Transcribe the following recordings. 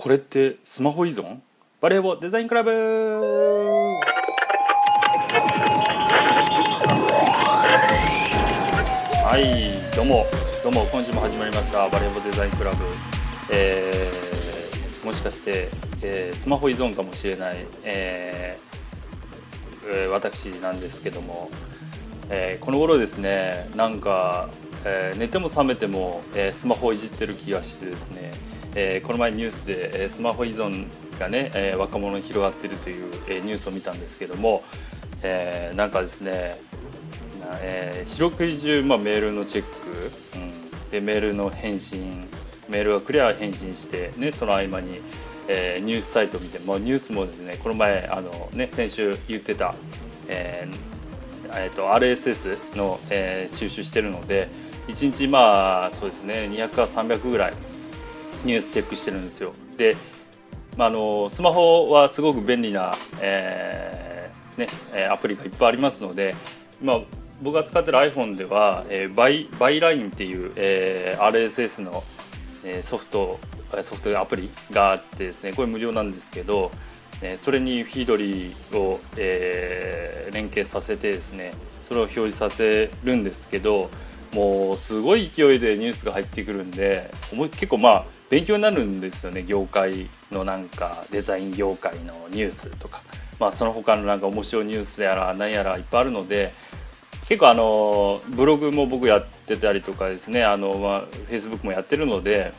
これってスマホ依存？バレーボデザインクラブ。はいどうもどうも今週も始まりました。バレーボデザインクラブ、えー、もしかして、えースマホ依存かもしれない、えーえー私なんですけども、えーこの頃ですねなんか、えー寝ても覚めても、えースマホをいじってる気がしてですね、えーこの前ニュースで、えースマホ依存がね、えー若者に広がっているという、えーニュースを見たんですけども、えーなんかですねえ四六時中、まあ、メールのチェック、うん、でメールの返信メールがクリア返信して、ね、その合間に、えーニュースサイト見て、まあ、ニュースもですねこの前あの、ね、先週言ってた、えーえーと RSS の、えー収集してるので1日まあそうですね200か300ぐらいニュースチェックしてるんですよ。でまあ、あのスマホはすごく便利な、えーね、えーアプリがいっぱいありますので、まあ、僕が使ってる iPhone では、えーバイバイラインっていう、えー RSS の、えーソフトえーソフトアプリがあってですねこれ無料なんですけど、えーそれにフィードリーを、えー連携させてですねそれを表示させるんですけどもうすごい勢いでニュースが入ってくるんで結構まあ勉強になるんですよね業界のなんかデザイン業界のニュースとか、まあ、その他のなんか面白いニュースやら何やらいっぱいあるので結構あのブログも僕やってたりとかですねあの、まあ、Facebook もやってるので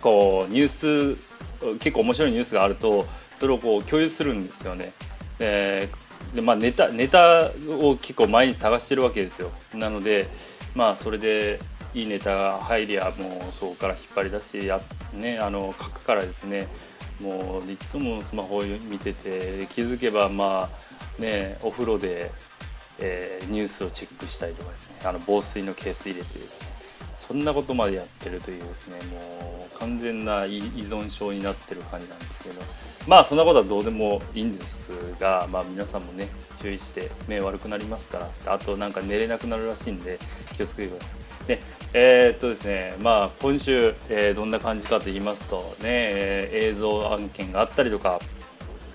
こうニュース結構面白いニュースがあるとそれをこう共有するんですよね。ででまあ、ネタネタを結構毎日探してるわけですよ。なのでまあそれでいいネタが入りゃもうそこから引っ張り出してや、ね、あの書くからですねもういつもスマホを見てて気づけばまあねお風呂で、えーニュースをチェックしたりとかですねあの防水のケース入れてですねそんなことまでやってるというですねもう完全な依依存症になってる感じなんですけどまあそんなことはどうでもいいんです。が、まあ、皆さんもね注意して目悪くなりますからあとなんか寝れなくなるらしいんで気をつけてください。でえーっとですねまあ今週、えーどんな感じかと言いますとね、え映像案件があったりとか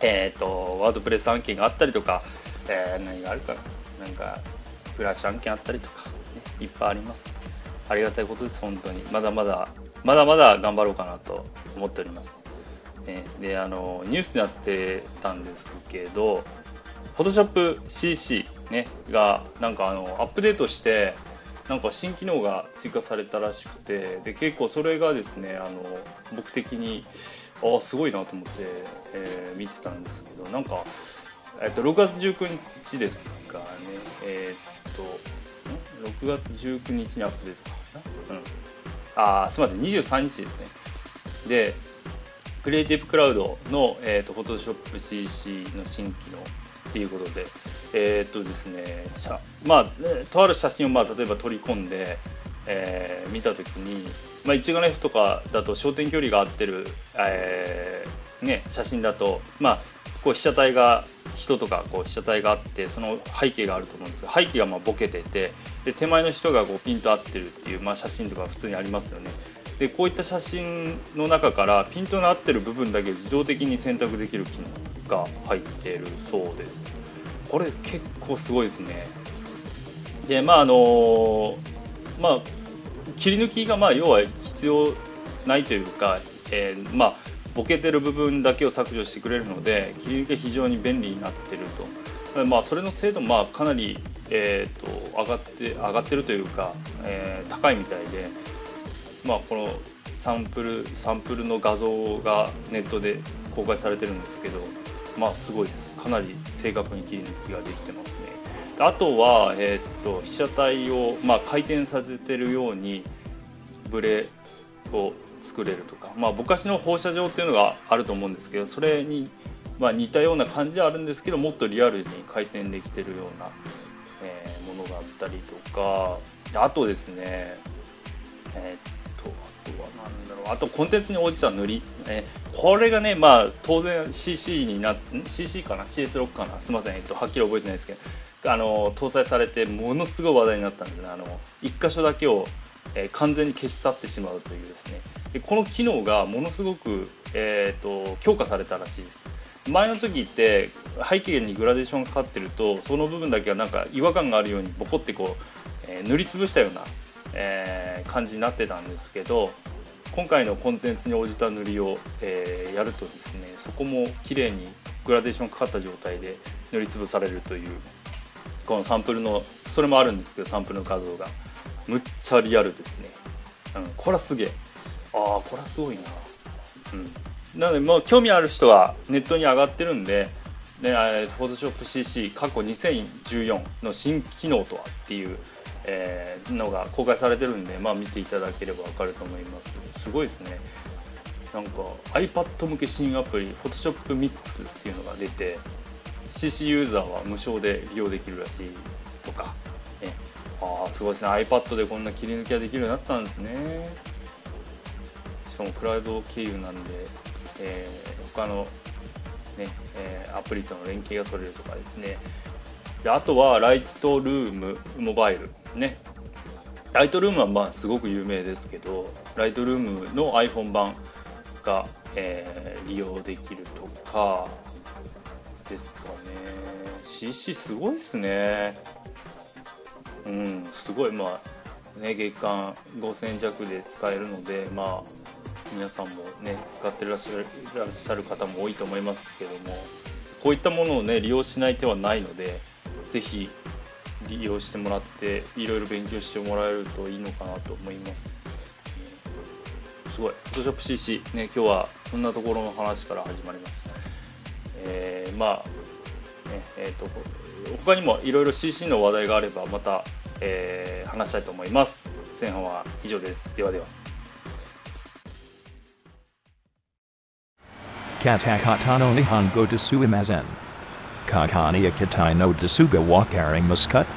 えー、とワードプレス案件があったりとか、え何があるかななんかフラッシュ案件あったりとか、ねいっぱいあります。ありがたいことです本当に。まだまだまだまだ頑張ろうかなと思っております、ね、であのニュースになってたんですけど PhotoshopCC、ね、がなんかあのアップデートしてなんか新機能が追加されたらしくてで結構それがですねあの僕的にああすごいなと思って、えー見てたんですけどなんか、えっと6月19日ですかね。えーっとん？6月19日にアップデートかな、うん、ああすみません。23日ですね。でクリエイティブクラウドの、えー、と PhotoshopCC の新機能っていうことでえーっとですねまあとある写真をまあ例えば取り込んで、えー見た時に、まあ、一眼レフとかだと焦点距離が合ってる、えーね、写真だとまあこう被写体が人とかこう被写体があってその背景があると思うんですが背景がまボケててで手前の人がこうピンと合ってるっていう、まあ、写真とか普通にありますよね。でこういった写真の中からピントの合ってる部分だけ自動的に選択できる機能が入っているそうです。これ結構すごいですね。でまああのまあ切り抜きがまあ要は必要ないというか、えーまあボケてる部分だけを削除してくれるので切り抜きが非常に便利になってると。まあそれの精度もまあかなりえー、と上がって上がってるというか、えー高いみたいで、まあ、このサンプルサンプルの画像がネットで公開されてるんですけどまあすごいです。かなり正確に切り抜きができてますね。あとは、えー、と被写体を、まあ、回転させてるようにブレを作れるとか、まあ、ぼかしの放射状っていうのがあると思うんですけどそれに、まあ、似たような感じはあるんですけどもっとリアルに回転できてるような、えーものがあったりとかあとですねえーっとは何だろう。あとコンテンツに応じた塗り、えこれがねまあ当然 CC にな CC かな？CS6 かな？すいません、えっと、はっきり覚えてないですけど。あの搭載されてものすごい話題になったんでね。あの1箇所だけをえ、完全に消し去ってしまうというですね。でこの機能がものすごく、えーと、強化されたらしいです。前の時って背景にグラデーションがかかってるとその部分だけがなんか違和感があるようにボコってこう、えー、塗りつぶしたような、えー、感じになってたんですけど今回のコンテンツに応じた塗りを、えー、やるとですねそこも綺麗にグラデーションかかった状態で塗りつぶされるというこのサンプルのそれもあるんですけどサンプルの画像が。むっちゃリアルですね、うん、これはすげえ。ああこれはすごいな。うん。なのでもう興味ある人はネットに上がってるんでね、Photoshop CC 過去2014の新機能とはっていうえー、のが公開されてるんで、まあ、見ていただければ分かると思います。すごいですね。なんか iPad 向け新アプリ Photoshop Mix っていうのが出て CC ユーザーは無償で利用できるらしいとか、ね、ああすごいですね。iPad でこんな切り抜きができるようになったんですね。しかもクラウド経由なんで、えー、他のね、えー、アプリとの連携が取れるとかですね。であとはライトルームモバイル。ね。ライトルームはまあすごく有名ですけどライトルームの iPhone 版が、えー、利用できるとかですかね。CC すごいっすね。うんすごい。まあね月間5000弱で使えるのでまあ皆さんもね使ってらっしゃるらっしゃる方も多いと思いますけどもこういったものをね利用しない手はないので是非利用してもらっていろいろ勉強してもらえるといいのかなと思います。すごい。PhotoshopCC ね今日はそんなところの話から始まりましたえー、まあねえーと、他にもいろいろ CC の話題があればまた、えー、話したいと思います。前半は以上です。ではでは。Katakata no Nihongo de Suimazen. Kakani Akitai no Desuga Wakaring Muscut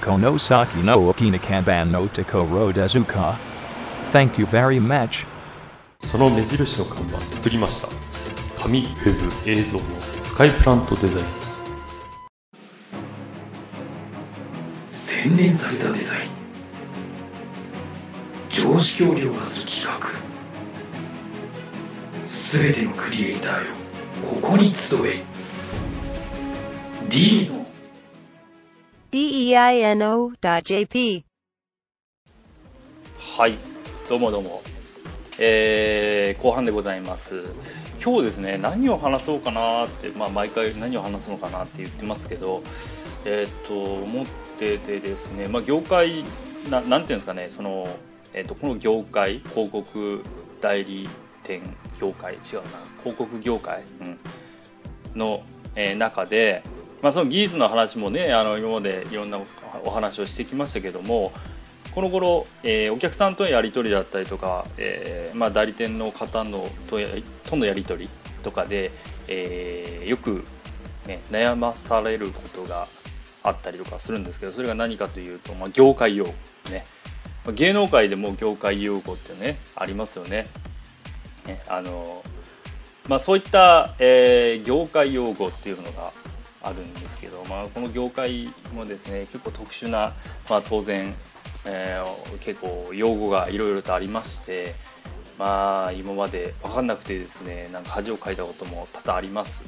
Konosaki no Okinakaban no Tokoro Dezuka Thank you very much その目印の看板作りました紙、ウェブ、映像のスカイプラントデザイン洗練されたデザイン常識を凌駕する企画すべてのクリエイターよここに集え D の。Deino.jp はい。どうもどうも。えー、後半でございます。今日ですね何を話そうかなって、まあ、毎回何を話すのかなって言ってますけどえっ、と思っててですね、まあ、業界ななんていうんですかねその、えーと、この業界広告代理店業界違うな広告業界、うん、の、えー、中でまあ、その技術の話もねあの今までいろんなお話をしてきましたけどもこの頃、えー、お客さんとのやり取りだったりとか、えーまあ、代理店の方のととのやり取りとかで、えー、よく、ね、悩まされることがあったりとかするんですけどそれが何かというと、まあ、業界用語ね芸能界でも業界用語ってねありますよね。ねあのまあ、そういった、えー、業界用語っていうのがあるんですけど、まあ、この業界もですね結構特殊な、まあ、当然、えー、結構用語がいろいろとありましてまあ今まで分かんなくてですねなんか恥をかいたことも多々あります。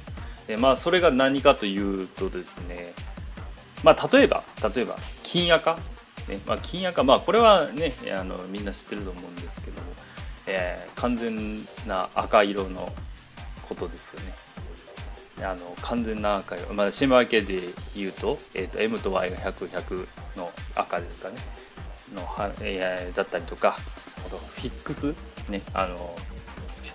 でまあそれが何かというとですねまあ例えば例えば金赤ねまあ、金赤まあこれはねあのみんな知ってると思うんですけども、えー、完全な赤色のことですよね。あの完全な赤色、まあ、島分けで言うと,、えーと、M と Y が100100の赤ですかね。のは、えー、だったりとかあとフィックス。ねあの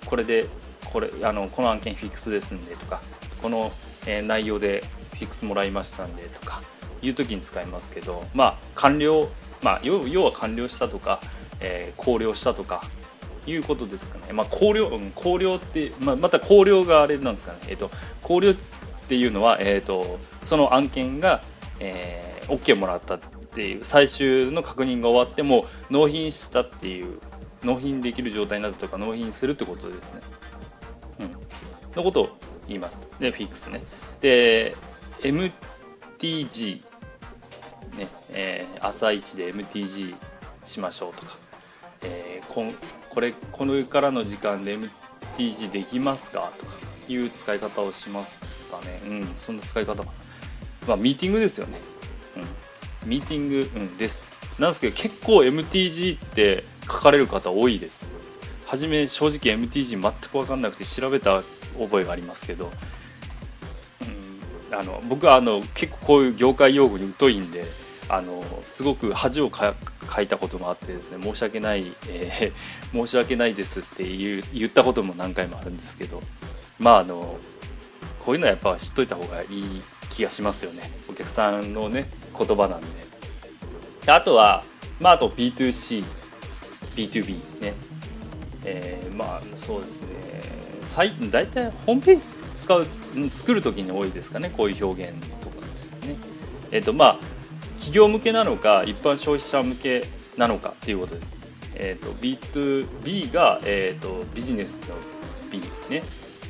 これでこれあのこの案件フィックスですんでとかこの、えー、内容でフィックスもらいましたんでとかいう時に使いますけどまあ完了まあ要は完了したとか、えー、考慮したとかいうことですかね。まあ、考慮、うん、考慮って、まあ、また考慮があれなんですかね。えっ、ー、と、考慮っていうのは、えっ、ー、と、その案件が、えー、OK もらったっていう、最終の確認が終わっても、納品したっていう、納品できる状態になったとか、納品するってことですね。うん。のことを言います。で、フィックスね。で、MTG、ね、えー、朝一で MTG しましょうとか、えーこんこれこれからの時間で MTG できますか？とかいう使い方をしますかね。うんそんな使い方まあミーティングですよね。うん。ミーティング、うん、です。なんですけど結構 MTG って書かれる方多いです。初め正直 MTG 全く分かんなくて調べた覚えがありますけど、うん、あの僕はあの結構こういう業界用語に疎いんであのすごく恥をかかいたこともあってですね申し訳ない、えー 申し訳ないですって言う言ったことも何回もあるんですけどまああのこういうのはやっぱ知っといた方がいい気がしますよね。お客さんのね言葉なんで。であとはまああと B2CB2B ね。えーまあそうですね。最大体ホームページ使う作る時に多いですかね。こういう表現とかですね。えっ、とまあ企業向けなのか一般消費者向けなのかっていうことです。えー、と B2B が、えー、とビジネスの B ね。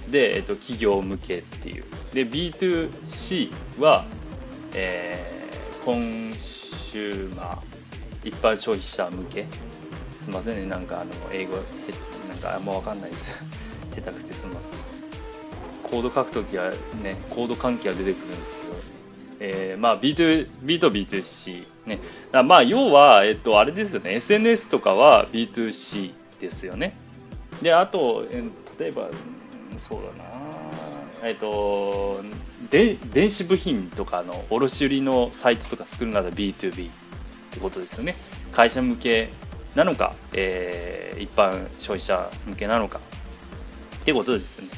で、えー、と企業向けっていう。で B2C は、えーコンシューマー一般消費者向け。すいませんね。なんかあの英語へなんかあんま分かんないです。下手くてすみません。コード書くときはねコード関係は出てくるんですけど。えーまあ B2B と B2C ね。だまあ要はえっとあれですよね。SNS とかは B2C ですよね。であとえ例えばそうだな。えっとで電子部品とかの卸売のサイトとか作るなら B2B ってことですよね。会社向けなのか、えー一般消費者向けなのかってことですよね。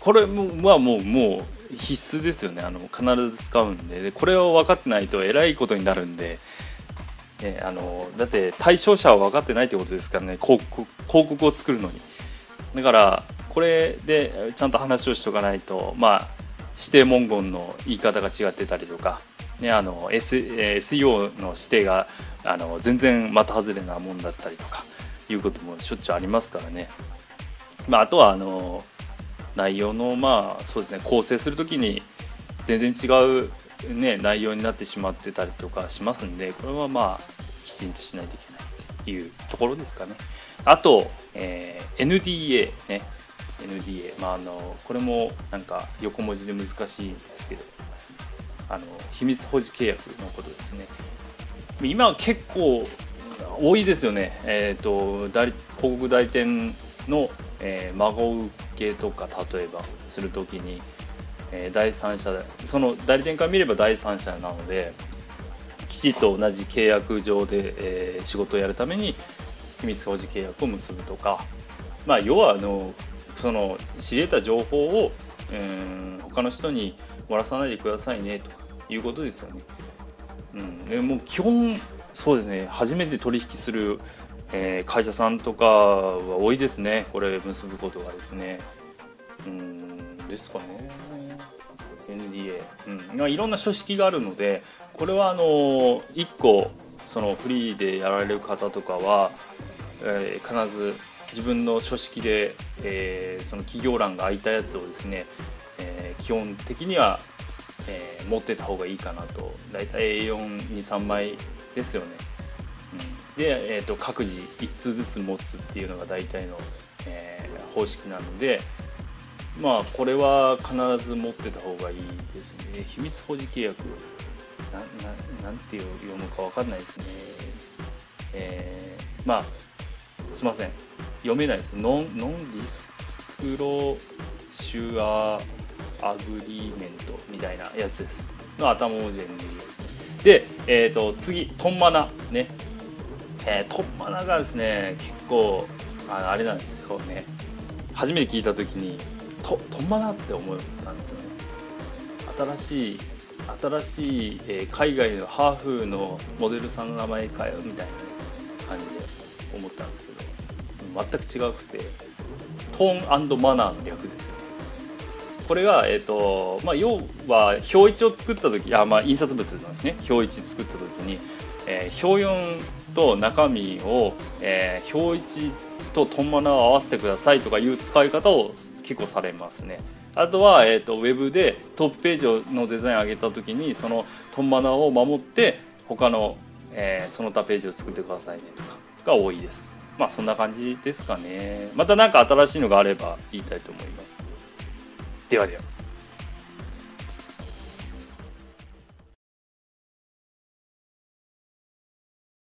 これもはもうもう必須ですよね。あの必ず使うんで。でこれを分かってないとえらいことになるんで、えあのだって対象者は分かってないってことですからね。広告広告を作るのに。だからこれでちゃんと話をしとかないとまあ指定文言の言い方が違ってたりとか、ね、あの、S SEO の指定があの全然的外れなもんだったりとか。いうこともしょっちゅうありますからね。まあ、あとはあの内容のまあそうですね構成するときに全然違う、ね、内容になってしまってたりとかしますんでこれはまあきちんとしないといけないっていうところですかね。あと、えー NDA ね NDA まああのこれもなんか横文字で難しいんですけどあの秘密保持契約のことですね。今は結構多いですよね、えー、と代理広告代理店の、えー孫受けとか例えばするときに、え第三者その代理店から見れば第三者なのできちっと同じ契約上で、え仕事をやるために秘密保持契約を結ぶとか、まあ、要はあのその知り得た情報を、うん、他の人に漏らさないでくださいねということですよね。うん、もう基本そうですね初めて取引する、えー会社さんとかは多いですね。これ結ぶことがですね。うんですかね。NDA、うん。まあ、いろんな書式があるのでこれはあの1個そのフリーでやられる方とかは、えー必ず自分の書式で、えーその企業欄が空いたやつをですね、えー基本的にはえー持ってた方がいいかなと。大体 A423 枚ですよね、で、えー、と各自1通ずつ持つっていうのが大体の、えー方式なのでまあこれは必ず持ってた方がいいですね。秘密保持契約なななんて読むかわかんないですね。えーまあすいません。読めないです。 non, non-disclosure agreement みたいなやつです。の頭文字で塗りですね。で、えー、と次トンマナね、えートンマナがですね結構あのあれなんですよね。初めて聞いた時にトトンマナって思ったんですよね。新しい新しい、えー海外のハーフのモデルさんの名前かよみたいな感じで思ったんですけど全く違くてトーンマナーの略ですよね。これが、えーとまあ、要は表一を作った時あ、まあ、印刷物のね表一作った時に、えー表4と中身を、えー表一とトンマナを合わせてくださいとかいう使い方を結構されますね。あとは、えー、とウェブでトップページのデザインを上げた時にそのトンマナを守って他の、えーその他ページを作ってくださいねとかが多いです。まあそんな感じですかね。また何か新しいのがあれば言いたいと思います。ではでは。